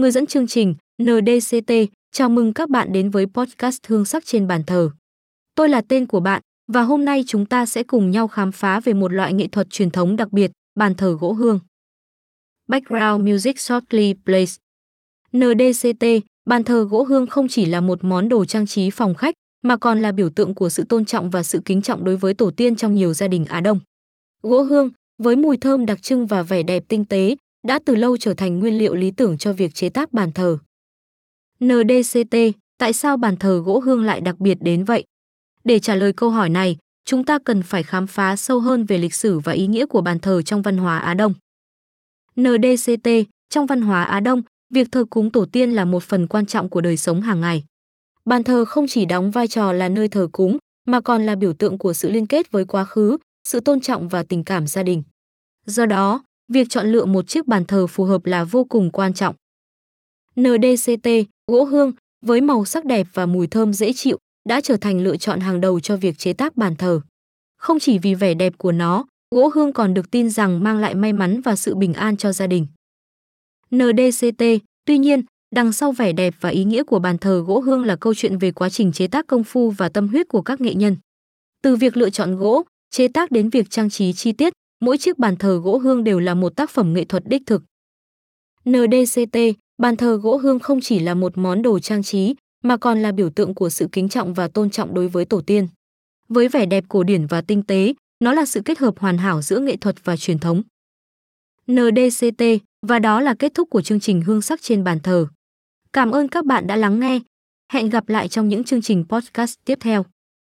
Người dẫn chương trình NDCT, chào mừng các bạn đến với podcast Hương sắc trên bàn thờ. Tôi là tên của bạn và hôm nay chúng ta sẽ cùng nhau khám phá về một loại nghệ thuật truyền thống đặc biệt, bàn thờ gỗ hương. Background Music Shortly Plays NDCT, bàn thờ gỗ hương không chỉ là một món đồ trang trí phòng khách mà còn là biểu tượng của sự tôn trọng và sự kính trọng đối với tổ tiên trong nhiều gia đình Á Đông. Gỗ hương, với mùi thơm đặc trưng và vẻ đẹp tinh tế, đã từ lâu trở thành nguyên liệu lý tưởng cho việc chế tác bàn thờ. NDCT, tại sao bàn thờ gỗ hương lại đặc biệt đến vậy? Để trả lời câu hỏi này, chúng ta cần phải khám phá sâu hơn về lịch sử và ý nghĩa của bàn thờ trong văn hóa Á Đông. NDCT, trong văn hóa Á Đông, việc thờ cúng tổ tiên là một phần quan trọng của đời sống hàng ngày. Bàn thờ không chỉ đóng vai trò là nơi thờ cúng, mà còn là biểu tượng của sự liên kết với quá khứ, sự tôn trọng và tình cảm gia đình. Do đó, việc chọn lựa một chiếc bàn thờ phù hợp là vô cùng quan trọng. NDCT, gỗ hương, với màu sắc đẹp và mùi thơm dễ chịu, đã trở thành lựa chọn hàng đầu cho việc chế tác bàn thờ. Không chỉ vì vẻ đẹp của nó, gỗ hương còn được tin rằng mang lại may mắn và sự bình an cho gia đình. NDCT, tuy nhiên, đằng sau vẻ đẹp và ý nghĩa của bàn thờ gỗ hương là câu chuyện về quá trình chế tác công phu và tâm huyết của các nghệ nhân. Từ việc lựa chọn gỗ, chế tác đến việc trang trí chi tiết, mỗi chiếc bàn thờ gỗ hương đều là một tác phẩm nghệ thuật đích thực. NDCT, bàn thờ gỗ hương không chỉ là một món đồ trang trí, mà còn là biểu tượng của sự kính trọng và tôn trọng đối với tổ tiên. Với vẻ đẹp cổ điển và tinh tế, nó là sự kết hợp hoàn hảo giữa nghệ thuật và truyền thống. NDCT, và đó là kết thúc của chương trình Hương sắc trên bàn thờ. Cảm ơn các bạn đã lắng nghe. Hẹn gặp lại trong những chương trình podcast tiếp theo.